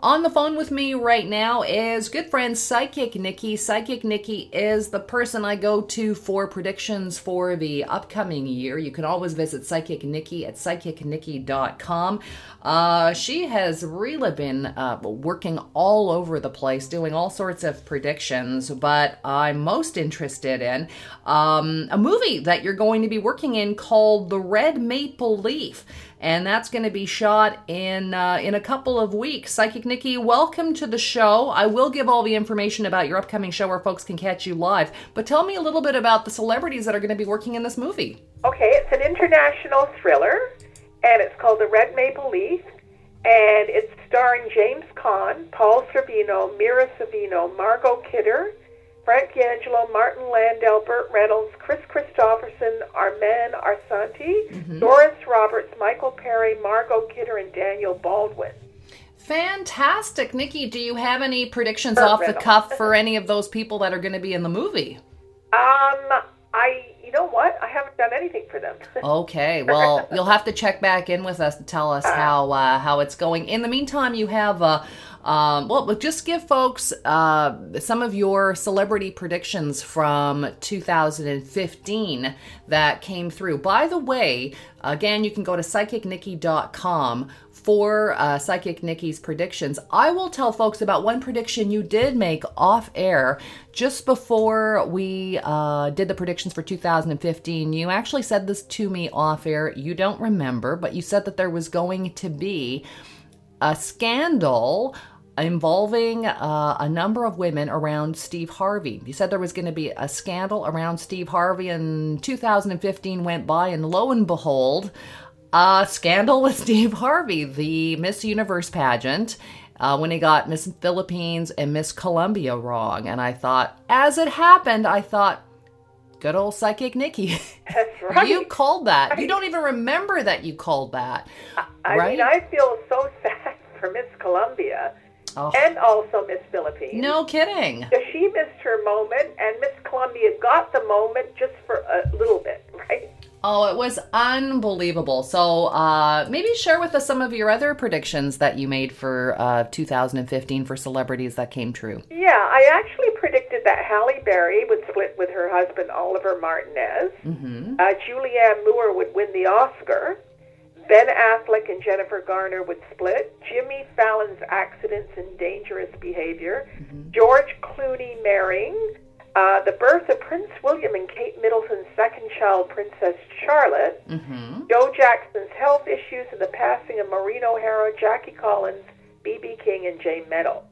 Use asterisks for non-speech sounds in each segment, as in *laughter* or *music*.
On the phone with me right now is good friend Psychic Nikki. Psychic Nikki is the person I go to for predictions for the upcoming year. You can always visit Psychic Nikki at psychicnikki.com. Uh, she has really been uh, working all over the place, doing all sorts of predictions, but I'm most interested in um, a movie that you're going to be working in called The Red Maple Leaf and that's going to be shot in uh, in a couple of weeks. Psychic Nikki, welcome to the show. I will give all the information about your upcoming show where folks can catch you live, but tell me a little bit about the celebrities that are going to be working in this movie. Okay, it's an international thriller, and it's called The Red Maple Leaf, and it's starring James Caan, Paul Sorvino, Mira Sorvino, Margot Kidder. Frank D'Angelo, Martin Landau, Burt Reynolds, Kris Kristofferson, Armand Assante, mm-hmm. Doris Roberts, Michael Perry, Margot Kidder, and Daniel Baldwin. Fantastic. Nikki, do you have any predictions Burt off Reynolds. the cuff for any of those people that are going to be in the movie? Um, I you know what? I haven't done anything for them. *laughs* okay, well, you'll have to check back in with us to tell us uh, how uh, how it's going. In the meantime, you have uh, um, well, just give folks uh, some of your celebrity predictions from 2015 that came through. By the way, again, you can go to psychicnikki.com for uh, Psychic Nikki's predictions. I will tell folks about one prediction you did make off air just before we uh, did the predictions for 2015. You actually said this to me off air. You don't remember, but you said that there was going to be a scandal involving uh, a number of women around Steve Harvey. He said there was going to be a scandal around Steve Harvey, and 2015 went by, and lo and behold, a scandal with *laughs* Steve Harvey, the Miss Universe pageant. Uh, when he got Miss Philippines and Miss Colombia wrong. And I thought, as it happened, I thought, good old psychic Nikki. *laughs* That's right. you called that. You don't even remember that you called that. I, right? mean, I feel so *laughs* sad for Miss Colombia Oh. And also Miss Philippines. No kidding. She missed her moment, and Miss Colombia got the moment just for a little bit, *laughs* right? Oh, it was unbelievable. So uh, maybe share with us some of your other predictions that you made for uh, 2015 for celebrities that came true. Yeah, I actually predicted that Halle Berry would split with her husband Oliver Martinez. Mm-hmm. Uh, Julianne Moore would win the Oscar. Ben Affleck and Jennifer Garner would split. Jimmy Fallon's accidents and dangerous behavior. Mm-hmm. George Clooney marrying. Uh, the birth of Prince William and Kate Middleton's second child, Princess Charlotte. Mm-hmm. Joe Jackson's health issues and the passing of Maureen O'Hara, Jackie Collins, B.B. King, and Jane Meadow.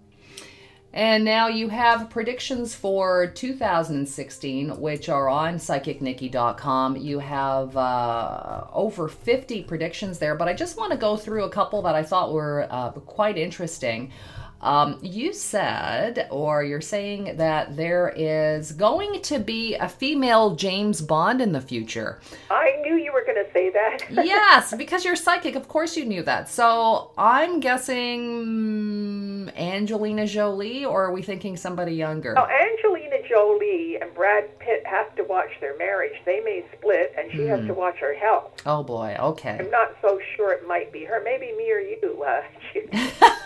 And now you have predictions for 2016, which are on psychicnikki.com. You have uh, over 50 predictions there, but I just want to go through a couple that I thought were uh, quite interesting. Um, you said, or you're saying that there is going to be a female James Bond in the future. I knew you were going to say that. *laughs* yes, because you're psychic. Of course you knew that. So I'm guessing Angelina Jolie, or are we thinking somebody younger? Oh, Angelina Jolie and Brad Pitt have to watch their marriage. They may split, and she mm. has hmm. to watch her health. Oh, boy. Okay. I'm not so sure it might be her. Maybe me or you. Uh, *laughs*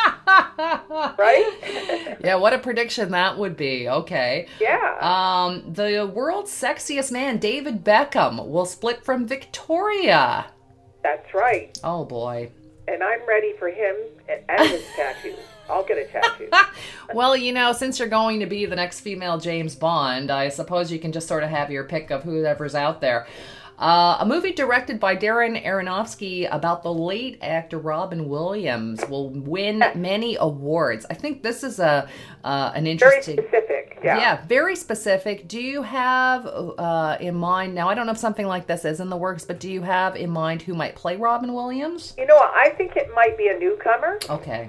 *laughs* right? *laughs* yeah, what a prediction that would be. Okay. Yeah. Um, the world's sexiest man, David Beckham, will split from Victoria. That's right. Oh boy. And I'm ready for him and his *laughs* tattoo. I'll get a tattoo. *laughs* well, you know, since you're going to be the next female James Bond, I suppose you can just sort of have your pick of whoever's out there. Uh, a movie directed by Darren Aronofsky about the late actor Robin Williams will win many awards. I think this is a uh, an interesting. Very specific, yeah. Yeah, very specific. Do you have uh, in mind now? I don't know if something like this is in the works, but do you have in mind who might play Robin Williams? You know, I think it might be a newcomer. Okay.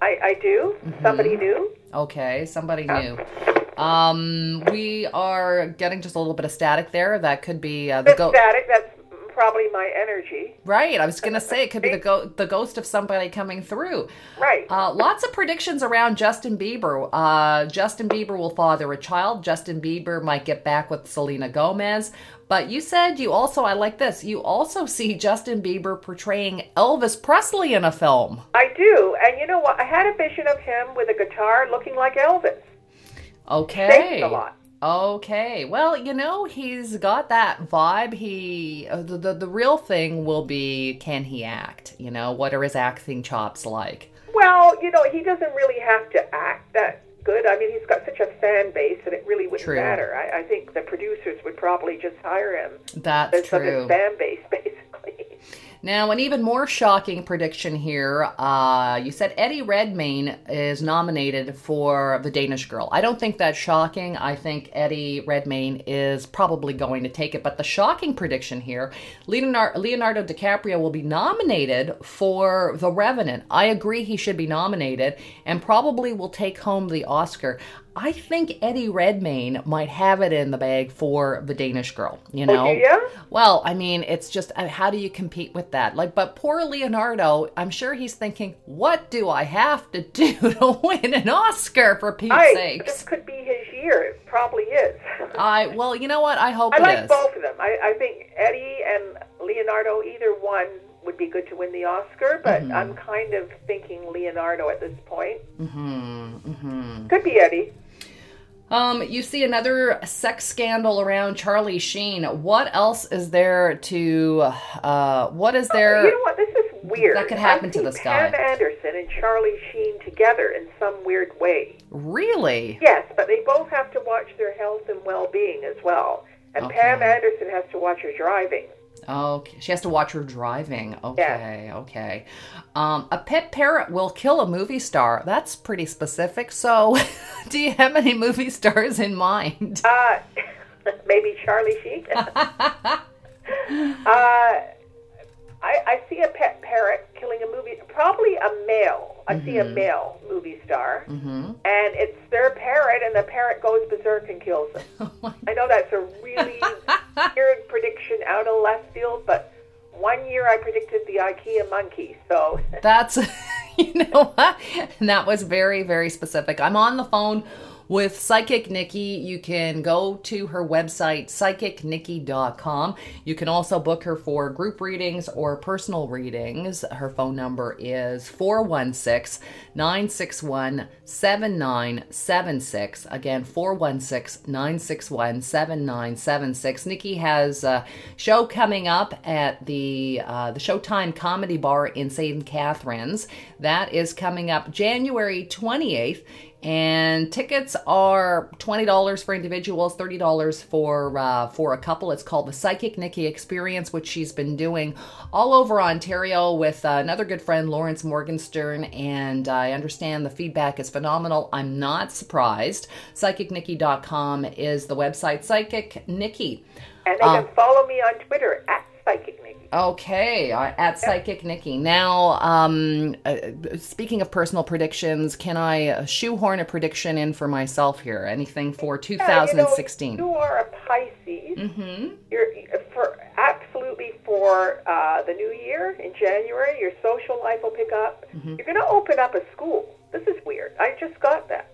I, I do. Mm-hmm. Somebody new. Okay, somebody yeah. new. Um, we are getting just a little bit of static there. That could be uh, the go- static. That's probably my energy. Right. I was going to say it could be the *laughs* go- the ghost of somebody coming through. Right. Uh, lots of predictions around Justin Bieber. Uh, Justin Bieber will father a child. Justin Bieber might get back with Selena Gomez. But you said you also, I like this, you also *laughs* see Justin Bieber portraying Elvis Presley in a film. I do. And you know what? I had a vision of him with a guitar looking like Elvis. Okay. Thanks a lot. Okay. Well, you know, he's got that vibe. He uh, the, the the real thing will be can he act? You know, what are his acting chops like? Well, you know, he doesn't really have to act that good. I mean, he's got such a fan base that it really wouldn't True. matter. I, I think the producers would probably just hire him That's because of true. his fan base, *laughs* basically. Now, an even more shocking prediction here. Uh, you said Eddie Redmayne is nominated for The Danish Girl. I don't think that's shocking. I think Eddie Redmayne is probably going to take it. But the shocking prediction here Leonardo, Leonardo DiCaprio will be nominated for The Revenant. I agree he should be nominated and probably will take home the Oscar. I think Eddie Redmayne might have it in the bag for The Danish Girl, you know? do ya? Well, I mean, it's just uh, how do you compete with that? Like, but poor Leonardo, I'm sure he's thinking, what do I have to do *laughs* to win an Oscar for Pete's I, sakes? this could be his year. It probably is. *laughs* I well, you know what? I hope I like is. both of them. I, I think Eddie and Leonardo, either one would be good to win the Oscar, but Mm-hmm. I'm kind of thinking Leonardo at this point. hmm hmm Could be Eddie. Um, you see another sex scandal around Charlie Sheen. What else is there to? Uh, what is there? You know what? This is weird. That could happen to this Pam guy. Pam Anderson and Charlie Sheen together in some weird way. Really? Yes, but they both have to watch their health and well-being as well. And Okay. Pam Anderson has to watch her driving. Okay, she has to watch her driving. Okay, okay. Um, a pet parrot will kill a movie star. That's pretty specific. So, *laughs* do you have any movie stars in mind? Uh, *laughs* maybe Charlie Sheen. *laughs* uh, I, I see a pet parrot killing a movie, probably a male. I see a male movie star, Mm-hmm. and it's their parrot, and the parrot goes berserk and kills them. I know that's a really *laughs* weird prediction out of left field, but one year I predicted the IKEA monkey, so That's, *laughs* you know what? And that was very, very specific. I'm on the phone with Psychic Nikki. You can go to her website, psychicnikki.com. You can also book her for group readings or personal readings. Her phone number is 416 961 7976. Again, 416 961 7976. Nikki has a show coming up at the uh, the Showtime Comedy Bar in St. Catharines. That is coming up January 28th. And tickets are twenty dollars for individuals, thirty dollars for uh, for a couple. It's called the Psychic Nikki Experience, which she's been doing all over Ontario with uh, another good friend, Lawrence Morgenstern. And I understand the feedback is phenomenal. I'm not surprised. PsychicNikki.com is the website. Psychic Nikki. and they Um, can follow me on Twitter at Psychic. Okay, at Psychic Nikki. Now, um, uh, speaking of personal predictions, can I uh, shoehorn a prediction in for myself here? Anything for Yeah, you know, 2016? you are a Pisces. mm-hmm. You're for absolutely for uh, the new year in January. Your social life will pick up. Mm-hmm. You're going to open up a school. This is weird. I just got that.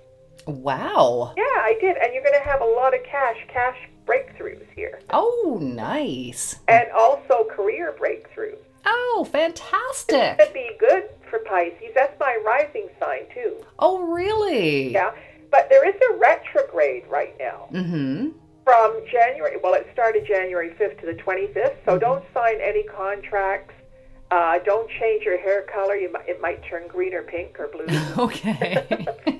Wow. Yeah, I did, and you're going to have a lot of cash, cash breakthroughs here, Oh, nice. and also career breakthroughs. Oh, fantastic. Could be good for Pisces. That's my rising sign too. Oh, really? Yeah, but there is a retrograde right now. Mm-hmm. from January. Well, it started January 5th to the 25th. So don't sign any contracts. Uh, don't change your hair color. You might, it might turn green or pink or blue. *laughs* Okay. *laughs*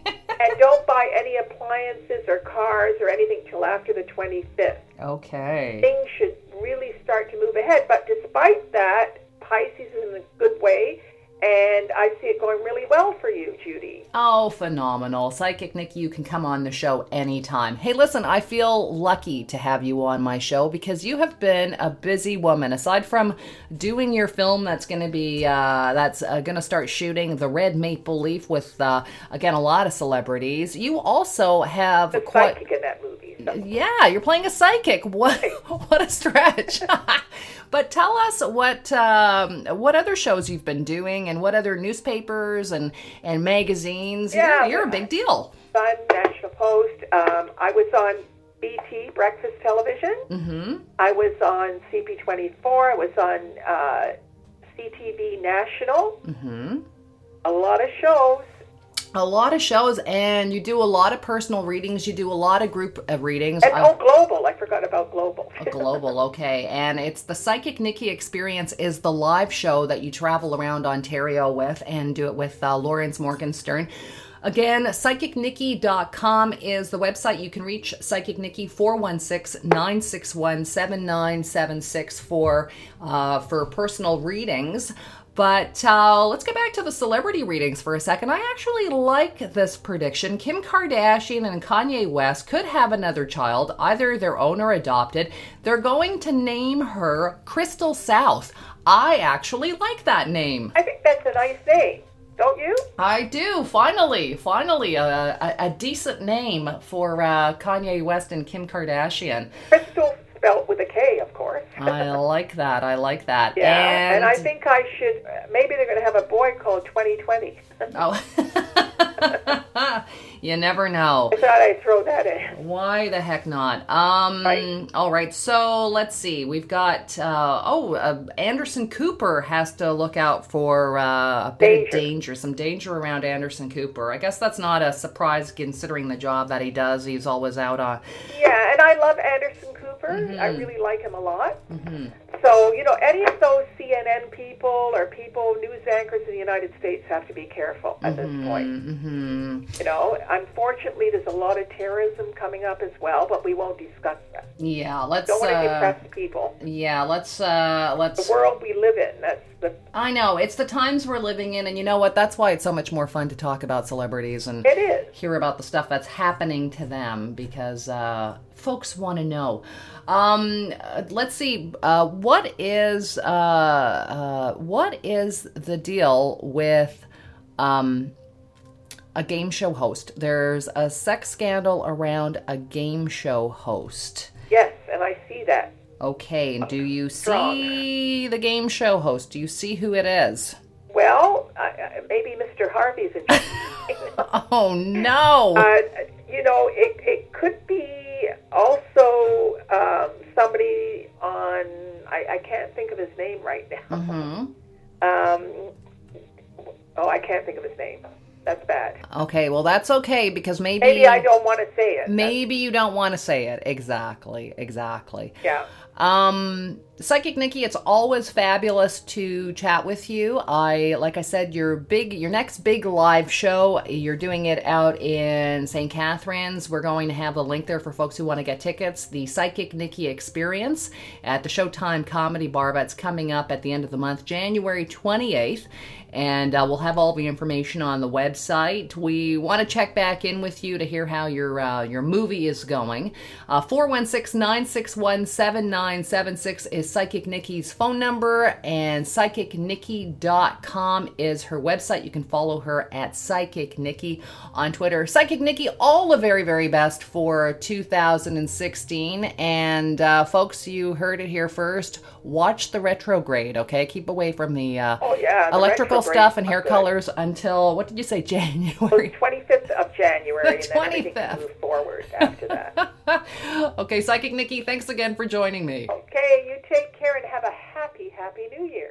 buy any appliances or cars or anything till after the 25th. okay. Things should really start to move ahead. But despite that, Pisces is in a good way. And I see it going really well for you, Judy. Oh, phenomenal. Psychic Nikki, you can come on the show anytime. Hey, listen, I feel lucky to have you on my show because you have been a busy woman. Aside from doing your film that's going to be, uh, that's uh, going to start shooting The Red Maple Leaf with, uh, again, a lot of celebrities, you also have The quite. psychic in that movie. Yeah, you're playing a psychic. What *laughs* what a stretch. *laughs* but tell us what um, what other shows you've been doing and what other newspapers and and magazines. Yeah, you're, you're a big deal. Sun, National Post. Um, I was on BT Breakfast Television. Mm-hmm. I was on CP24. I was on uh, CTV National. Mm-hmm. A lot of shows. A lot of shows, and you do a lot of personal readings. You do a lot of group uh, readings. And oh, Global. I forgot about Global. Global, *laughs* okay. And it's the Psychic Nikki Experience is the live show that you travel around Ontario with and do it with uh, Lawrence Morgenstern. Again, psychicnikki.com is the website. You can reach Psychic Nikki 416-961-7976 for, uh, for personal readings. But uh, let's get back to the celebrity readings for a second. I actually like this prediction. Kim Kardashian and Kanye West could have another child, either their own or adopted. They're going to name her Crystal South. I actually like that name. I think that's a nice name, don't you? I do. Finally, finally, a, a, a decent name for uh, Kanye West and Kim Kardashian. Crystal spelt with a K, of course. I like that. I like that. yeah, and, and I think I should. Maybe they're going to have a boy called 2020. *laughs* Oh. *laughs* you never know. I thought I'd throw that in. Why the heck not? Um, Right. All right, so let's see. We've got, uh, oh, uh, Anderson Cooper has to look out for uh, a bit of Danger. danger, some danger around Anderson Cooper. I guess that's not a surprise considering the job that he does. He's always out on. Yeah, and I love Anderson Cooper. I really like him a lot. So, you know, any of those CNN people or people, news anchors in the United States have to be careful at this point. hmm You know, unfortunately, there's a lot of terrorism coming up as well, but we won't discuss that. Yeah, let's. Don't want to Uh, depress people. yeah, let's. Uh, let's. The world we live in, that's the, I know it's the times we're living in, and you know what? That's why it's so much more fun to talk about celebrities and it is. hear about the stuff that's happening to them because uh, folks want to know. Um, uh, let's see. Uh, what is uh, uh, what is the deal with um, a game show host? There's a sex scandal around a game show host. Yes, and I see that. Okay, and do you Strong. see the game show host? Do you see who it is? Well, maybe Mr. Harvey's *laughs* interesting. Oh no! uh, you know, it, um, somebody on, I, I can't think of his name right now. hmm *laughs* Um, oh, I can't think of his name. That's bad. Okay, well that's okay because maybe Maybe I don't want to say it. maybe you don't want to say it. Exactly, exactly. Yeah. Um, Psychic Nikki, it's always fabulous to chat with you. I, like I said, your big, your next big live show, you're doing it out in St. Catharines. We're going to have a link there for folks who want to get tickets. The Psychic Nikki Experience at the Showtime Comedy Bar. That's coming up at the end of the month, January 28th. And uh, we'll have all the information on the website. We want to check back in with you to hear how your uh, your movie is going. Uh, 416 961 7976 is Psychic Nikki's phone number, and psychicnikki.com is her website. You can follow her at Psychic Nikki on Twitter. Psychic Nikki, all the very, very best for 2016. And uh, folks, you heard it here first. Watch the retrograde, okay? Keep away from the, uh, Oh, yeah. the electrical stuff and hair colors until, what did you say, *laughs* January? 25th of January, the 25th. and then move forward after that. *laughs* okay, Psychic Nikki, thanks again for joining me. Okay, you take care and have a happy, happy New Year.